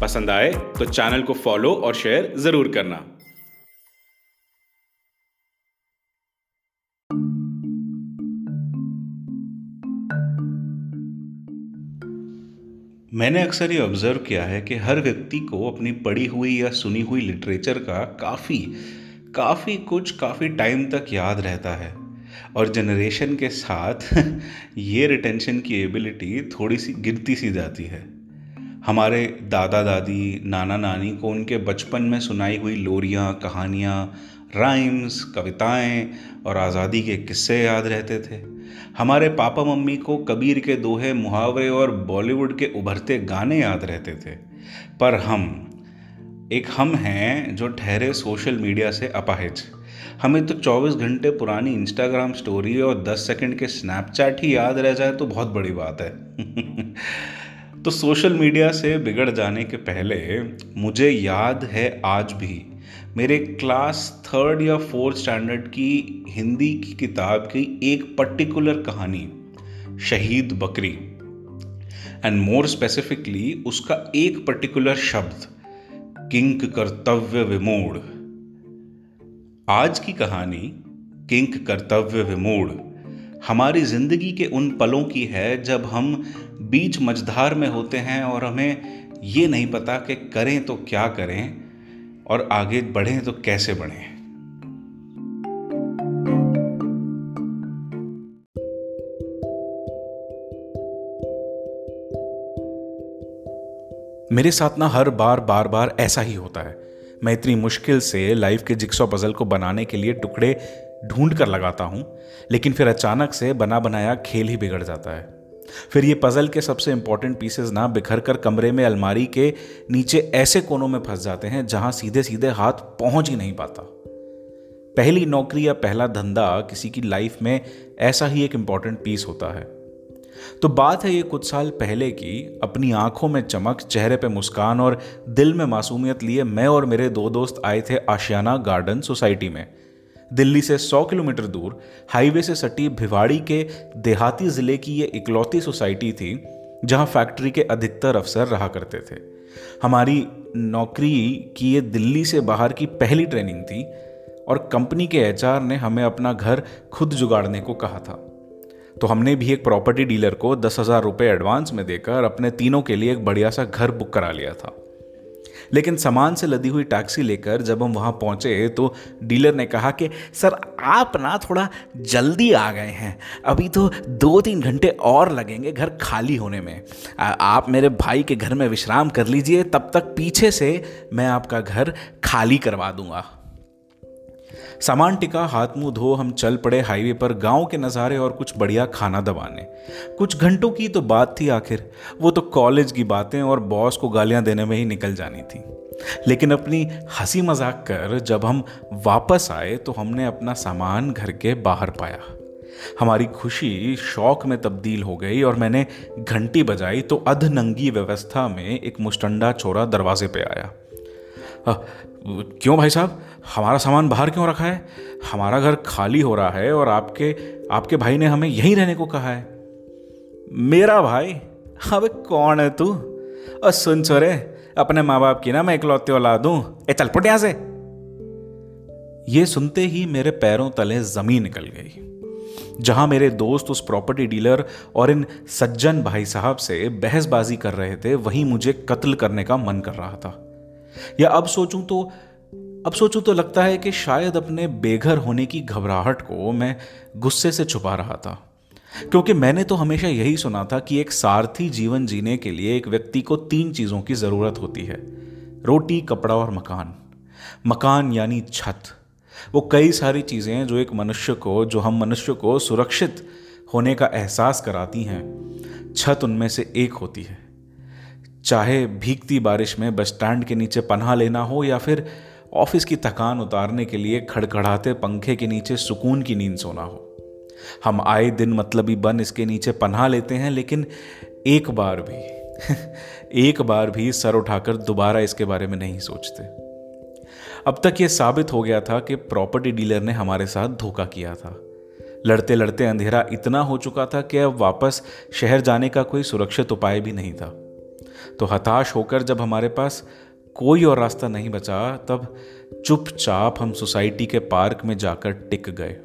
पसंद आए तो चैनल को फॉलो और शेयर ज़रूर करना। मैंने अक्सर ये ऑब्ज़र्व किया है कि हर व्यक्ति को अपनी पढ़ी हुई या सुनी हुई लिटरेचर का काफ़ी काफ़ी कुछ, काफ़ी टाइम तक याद रहता है। और जनरेशन के साथ ये रिटेंशन की एबिलिटी थोड़ी सी गिरती सी जाती है। हमारे दादा दादी, नाना नानी को उनके बचपन में सुनाई हुई लोरियाँ, कहानियाँ राइम्स कविताएँ और आज़ादी के किस्से याद रहते थे। हमारे पापा मम्मी को कबीर के दोहे, मुहावरे और बॉलीवुड के उभरते गाने याद रहते थे। पर हम, एक हम हैं जो ठहरे सोशल मीडिया से अपाहिज। हमें तो 24 घंटे पुरानी इंस्टाग्राम स्टोरी और 10 सेकंड के स्नैपचैट ही याद रह जाए तो बहुत बड़ी बात है। तो सोशल मीडिया से बिगड़ जाने के पहले मुझे याद है आज भी। मेरे क्लास थर्ड या फोर्थ स्टैंडर्ड की हिंदी की किताब की एक पर्टिकुलर कहानी, शहीद बकरी। एंड मोर स्पेसिफिकली उसका एक पर्टिकुलर शब्द, किंक कर्तव्य विमोड़ आज की कहानी, किंक कर्तव्य विमोड़ हमारी ज़िंदगी के उन पलों की है जब हम बीच मझधार में होते हैं और हमें ये नहीं पता कि करें तो क्या करें और आगे बढ़ें तो कैसे बढ़ें। मेरे साथ ना हर बार बार बार ऐसा ही होता है। मैं इतनी मुश्किल से लाइफ के जिक्सो पजल को बनाने के लिए टुकड़े ढूंढ कर लगाता हूँ, लेकिन फिर अचानक से बना बनाया खेल ही बिगड़ जाता है। फिर ये पजल के सबसे इंपॉर्टेंट पीसेस ना बिखर कर कमरे में अलमारी के नीचे ऐसे कोनों में फंस जाते हैं जहाँ सीधे सीधे हाथ पहुँच ही नहीं पाता। पहली नौकरी या पहला धंधा किसी की लाइफ में ऐसा ही एक इंपॉर्टेंट पीस होता है। तो बात है ये कुछ साल पहले की, अपनी आँखों में चमक, चेहरे पे मुस्कान और दिल में मासूमियत लिए मैं और मेरे दो दोस्त आए थे आशियाना गार्डन सोसाइटी में। दिल्ली से 100 किलोमीटर दूर, हाईवे से सटी भिवाड़ी के देहाती ज़िले की ये इकलौती सोसाइटी थी, जहाँ फैक्ट्री के अधिकतर अफसर रहा करते थे। हमारी नौकरी की ये दिल्ली से बाहर की पहली ट्रेनिंग थी, और कंपनी के एचआर ने हमें अपना घर खुद जुगाड़ने को कहा था। तो हमने भी एक प्रॉपर्टी डीलर को दस हज़ार रुपये एडवांस में देकर अपने तीनों के लिए एक बढ़िया सा घर बुक करा लिया था। लेकिन सामान से लदी हुई टैक्सी लेकर जब हम वहाँ पहुँचे तो डीलर ने कहा कि, सर, आप ना थोड़ा जल्दी आ गए हैं। अभी तो दो तीन घंटे और लगेंगे घर खाली होने में। आप मेरे भाई के घर में विश्राम कर लीजिए, तब तक पीछे से मैं आपका घर खाली करवा दूँगा। सामान टिका हाथ मुँह धो हम चल पड़े हाईवे पर गाँव के नज़ारे और कुछ बढ़िया खाना दबाने। कुछ घंटों की तो बात थी आखिर। वो तो कॉलेज की बातें और बॉस को गालियाँ देने में ही निकल जानी थी। लेकिन अपनी हँसी मज़ाक कर जब हम वापस आए तो हमने अपना सामान घर के बाहर पाया। हमारी खुशी शौक में तब्दील हो गई और मैंने घंटी बजाई तो अधनंगी व्यवस्था में एक मुस्टंडा छोरा दरवाजे पे आया। आ, क्यों भाई साहब? हमारा सामान बाहर क्यों रखा है? हमारा घर खाली हो रहा है और आपके आपके भाई ने हमें यहीं रहने को कहा है। मेरा भाई? अबे कौन है तू? और सुन छोरे अपने माँ बाप की ना मैं इकलौते औलाद दूँ ए, चल पुट यहाँ से। ये सुनते ही मेरे पैरों तले ज़मीन निकल गई, जहाँ मेरे दोस्त उस प्रॉपर्टी डीलर और इन सज्जन भाई साहब से बहसबाजी कर रहे थे, वहीं मुझे कत्ल करने का मन कर रहा था। या अब सोचूं तो अब सोचूं तो लगता है कि शायद अपने बेघर होने की घबराहट को मैं गुस्से से छुपा रहा था। क्योंकि मैंने तो हमेशा यही सुना था कि एक सारथी जीवन जीने के लिए एक व्यक्ति को तीन चीज़ों की ज़रूरत होती है। रोटी, कपड़ा और मकान। मकान यानी छत। वो कई सारी चीज़ें जो एक मनुष्य को, जो हम मनुष्य को सुरक्षित होने का एहसास कराती हैं। छत उनमें से एक होती है। चाहे भीगती बारिश में बस स्टैंड के नीचे पन्हा लेना हो या फिर ऑफ़िस की थकान उतारने के लिए खड़खड़ाते पंखे के नीचे सुकून की नींद सोना हो। हम आए दिन मतलबी बन इसके नीचे पन्हा लेते हैं, लेकिन एक बार भी, एक बार भी सर उठाकर दोबारा इसके बारे में नहीं सोचते। अब तक यह साबित हो गया था कि प्रॉपर्टी डीलर ने हमारे साथ धोखा किया था। लड़ते लड़ते अंधेरा इतना हो चुका था कि अब वापस शहर जाने का कोई सुरक्षित उपाय भी नहीं था। तो हताश होकर जब हमारे पास कोई और रास्ता नहीं बचा, तब चुपचाप हम सोसाइटी के पार्क में जाकर टिक गए।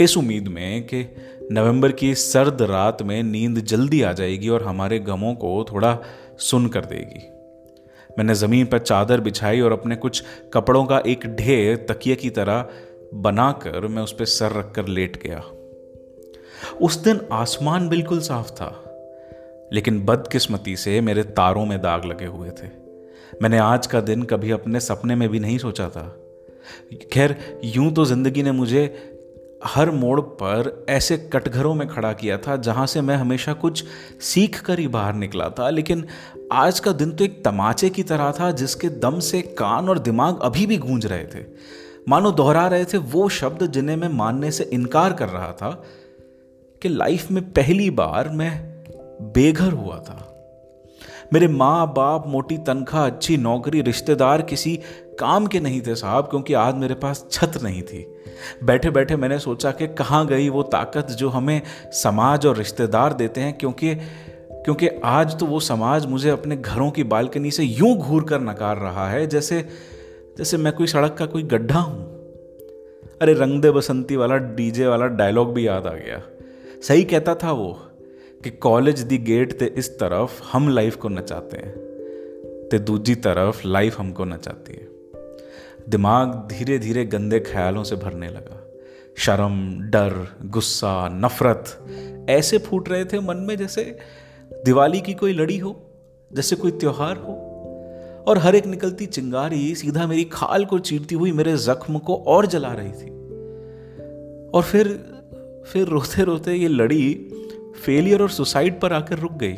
इस उम्मीद में कि नवंबर की सर्द रात में नींद जल्दी आ जाएगी और हमारे गमों को थोड़ा सुन कर देगी। मैंने ज़मीन पर चादर बिछाई और अपने कुछ कपड़ों का एक ढेर तकिए की तरह बनाकर मैं उस पर सर रख कर लेट गया। उस दिन आसमान बिल्कुल साफ़ था, लेकिन बदकिस्मती से मेरे तारों में दाग लगे हुए थे। मैंने आज का दिन कभी अपने सपने में भी नहीं सोचा था। खैर, यूँ तो ज़िंदगी ने मुझे हर मोड़ पर ऐसे कटघरों में खड़ा किया था, जहाँ से मैं हमेशा कुछ सीख कर ही बाहर निकला था। लेकिन आज का दिन तो एक तमाचे की तरह था, जिसके दम से कान और दिमाग अभी भी गूंज रहे थे। मानो दोहरा रहे थे वो शब्द जिन्हें मैं मानने से इनकार कर रहा था, कि लाइफ में पहली बार मैं बेघर हुआ था। मेरे माँ बाप मोटी तनख्वाह, अच्छी नौकरी, रिश्तेदार किसी काम के नहीं थे साहब, क्योंकि आज मेरे पास छत नहीं थी। बैठे बैठे मैंने सोचा कि कहाँ गई वो ताकत जो हमें समाज और रिश्तेदार देते हैं, क्योंकि क्योंकि आज तो वो समाज मुझे अपने घरों की बालकनी से यूँ घूर कर नकार रहा है, जैसे जैसे मैं कोई सड़क का कोई गड्ढा हूँ। अरे रंग दे बसंती वाला, डीजे वाला डायलॉग भी याद आ गया। सही कहता था वो। कि कॉलेज दी गेट ते इस तरफ़ हम लाइफ को नचाते हैं, ते दूजी तरफ़ लाइफ हमको नचाती है। दिमाग धीरे धीरे गंदे ख्यालों से भरने लगा। शर्म, डर, गुस्सा, नफरत ऐसे फूट रहे थे मन में जैसे दिवाली की कोई लड़ी हो, जैसे कोई त्योहार हो। और हर एक निकलती चिंगारी सीधा मेरी खाल को चीरती हुई मेरे जख्म को और जला रही थी। और फिर फिर रोते रोते ये लड़ी फेलियर और सुसाइड पर आकर रुक गई।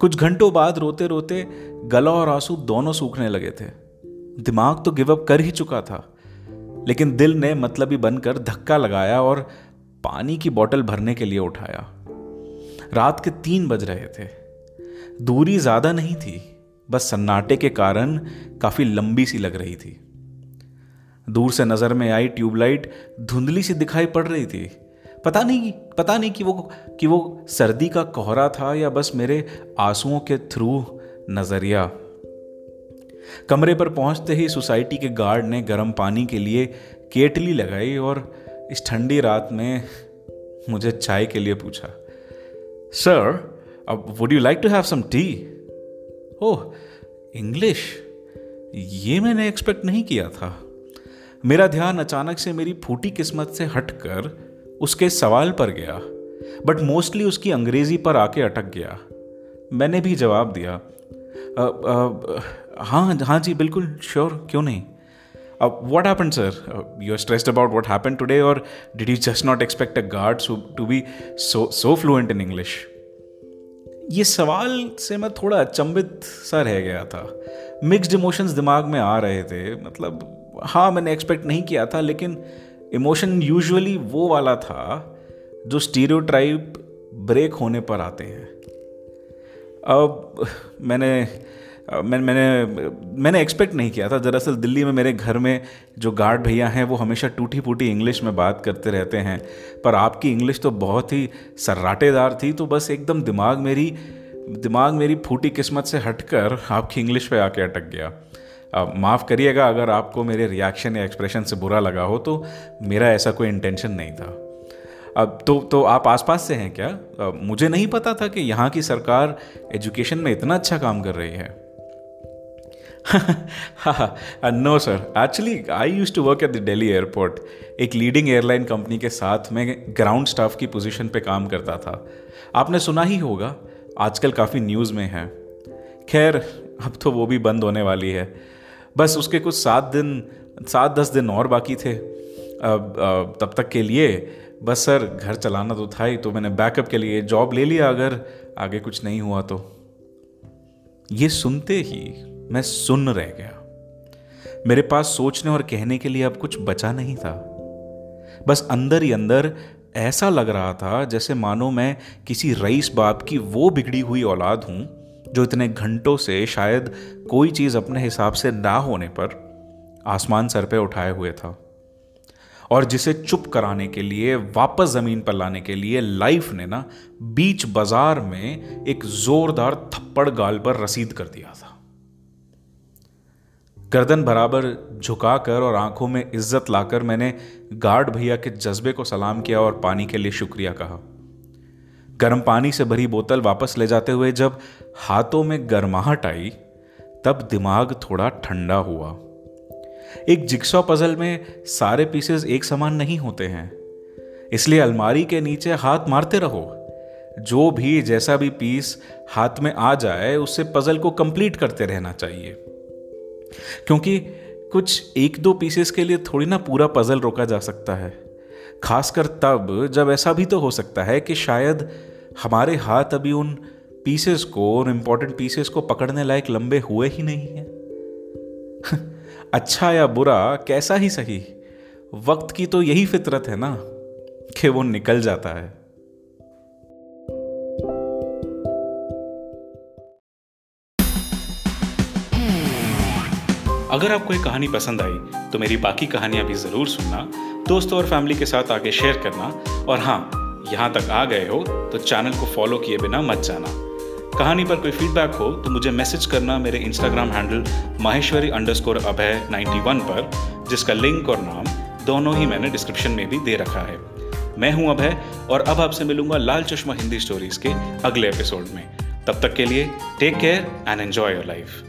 कुछ घंटों बाद रोते रोते गला और आँसू दोनों सूखने लगे थे। दिमाग तो गिवअप कर ही चुका था, लेकिन दिल ने मतलबी बनकर धक्का लगाया और पानी की बोतल भरने के लिए उठाया। रात के तीन बज रहे थे। दूरी ज़्यादा नहीं थी, बस सन्नाटे के कारण काफ़ी लंबी सी लग रही थी। दूर से नज़र में आई ट्यूबलाइट धुंधली सी दिखाई पड़ रही थी। पता नहीं पता नहीं कि वो कि वो सर्दी का कोहरा था या बस मेरे आंसुओं के थ्रू नज़रिया। कमरे पर पहुँचते ही सोसाइटी के गार्ड ने गर्म पानी के लिए केटली लगाई और इस ठंडी रात में मुझे चाय के लिए पूछा सर अब would you like to have some tea oh English ये मैंने एक्सपेक्ट नहीं किया था। मेरा ध्यान अचानक से मेरी फूटी किस्मत से हटकर उसके सवाल पर गया बट मोस्टली उसकी अंग्रेज़ी पर आके अटक गया। मैंने भी जवाब दिया आ, आ, हाँ हाँ जी बिल्कुल श्योर क्यों नहीं? अब what happen sir you are stressed about what happen today और did you just not expect a guard to be so so fluent in English ये सवाल से मैं थोड़ा अचंभित सा रह गया था। मिक्सड इमोशंस दिमाग में आ रहे थे मतलब हाँ मैंने एक्सपेक्ट नहीं किया था लेकिन इमोशन यूजुअली वो वाला था जो स्टीरियोटाइप ब्रेक होने पर आते हैं। अब मैंने मैं, मैंने मैंने एक्सपेक्ट नहीं किया था। दरअसल दिल्ली में मेरे घर में जो गार्ड भैया हैं वो हमेशा टूटी फूटी इंग्लिश में बात करते रहते हैं। पर आपकी इंग्लिश तो बहुत ही सर्राटेदार थी तो बस एकदम दिमाग मेरी दिमाग मेरी फूटी किस्मत से हटकर आपकी इंग्लिश पे आके अटक गया। माफ़ करिएगा, अगर आपको मेरे रिएक्शन या एक्सप्रेशन से बुरा लगा हो तो मेरा ऐसा कोई इंटेंशन नहीं था। अब तो तो आप आसपास से हैं क्या? अब मुझे नहीं पता था कि यहाँ की सरकार एजुकेशन में इतना अच्छा काम कर रही है। No sir actually I use to work at the Delhi airport एक लीडिंग एयरलाइन कंपनी के साथ मैं ग्राउंड स्टाफ की पोजीशन पे काम करता था। आपने सुना ही होगा, आजकल काफ़ी न्यूज़ में है। खैर, अब तो वो भी बंद होने वाली है। बस उसके कुछ सात दिन, सात दस दिन और बाकी थे। अब तब तक के लिए, बस सर, घर चलाना तो था ही तो मैंने बैकअप के लिए जॉब ले लिया अगर आगे कुछ नहीं हुआ तो। ये सुनते ही मैं सुन रह गया। मेरे पास सोचने और कहने के लिए अब कुछ बचा नहीं था। बस अंदर ही अंदर ऐसा लग रहा था जैसे मानो मैं किसी रईस बाप की वो बिगड़ी हुई औलाद हूँ जो इतने घंटों से शायद कोई चीज़ अपने हिसाब से ना होने पर आसमान सर पे उठाए हुए था। और जिसे चुप कराने के लिए, वापस ज़मीन पर लाने के लिए लाइफ ने ना बीच बाज़ार में एक जोरदार थप्पड़ गाल पर रसीद कर दिया था। गर्दन बराबर झुकाकर और आँखों में इज़्ज़त लाकर मैंने गार्ड भैया के जज्बे को सलाम किया और पानी के लिए शुक्रिया कहा। गर्म पानी से भरी बोतल वापस ले जाते हुए जब हाथों में गर्माहट आई, तब दिमाग थोड़ा ठंडा हुआ। एक जिक्सॉ पजल में सारे पीसेस एक समान नहीं होते हैं। इसलिए अलमारी के नीचे हाथ मारते रहो। जो भी जैसा भी पीस हाथ में आ जाए, उससे पजल को कंप्लीट करते रहना चाहिए। क्योंकि कुछ एक दो पीसेस के लिए थोड़ी ना पूरा पजल रोका जा सकता है। खासकर तब जब ऐसा भी तो हो सकता है कि शायद हमारे हाथ अभी उन पीसेस को, उन इंपॉर्टेंट पीसेस को पकड़ने लायक लंबे हुए ही नहीं हैं। अच्छा या बुरा, कैसा ही सही, वक्त की तो यही फितरत है ना कि वो निकल जाता है। अगर आपको ये कहानी पसंद आई तो मेरी बाकी कहानियाँ भी ज़रूर सुनना। दोस्तों और फैमिली के साथ आके शेयर करना। और हाँ यहाँ तक आ गए हो तो चैनल को फॉलो किए बिना मत जाना। कहानी पर कोई फीडबैक हो तो मुझे मैसेज करना मेरे Instagram handle Maheshwari underscore Abhay ninety पर, जिसका लिंक और नाम दोनों ही मैंने डिस्क्रिप्शन में भी दे रखा है। मैं हूँ अभय, और अब आपसे मिलूँगा लाल चश्मा हिंदी स्टोरीज के अगले एपिसोड में। तब तक के लिए take care and enjoy your life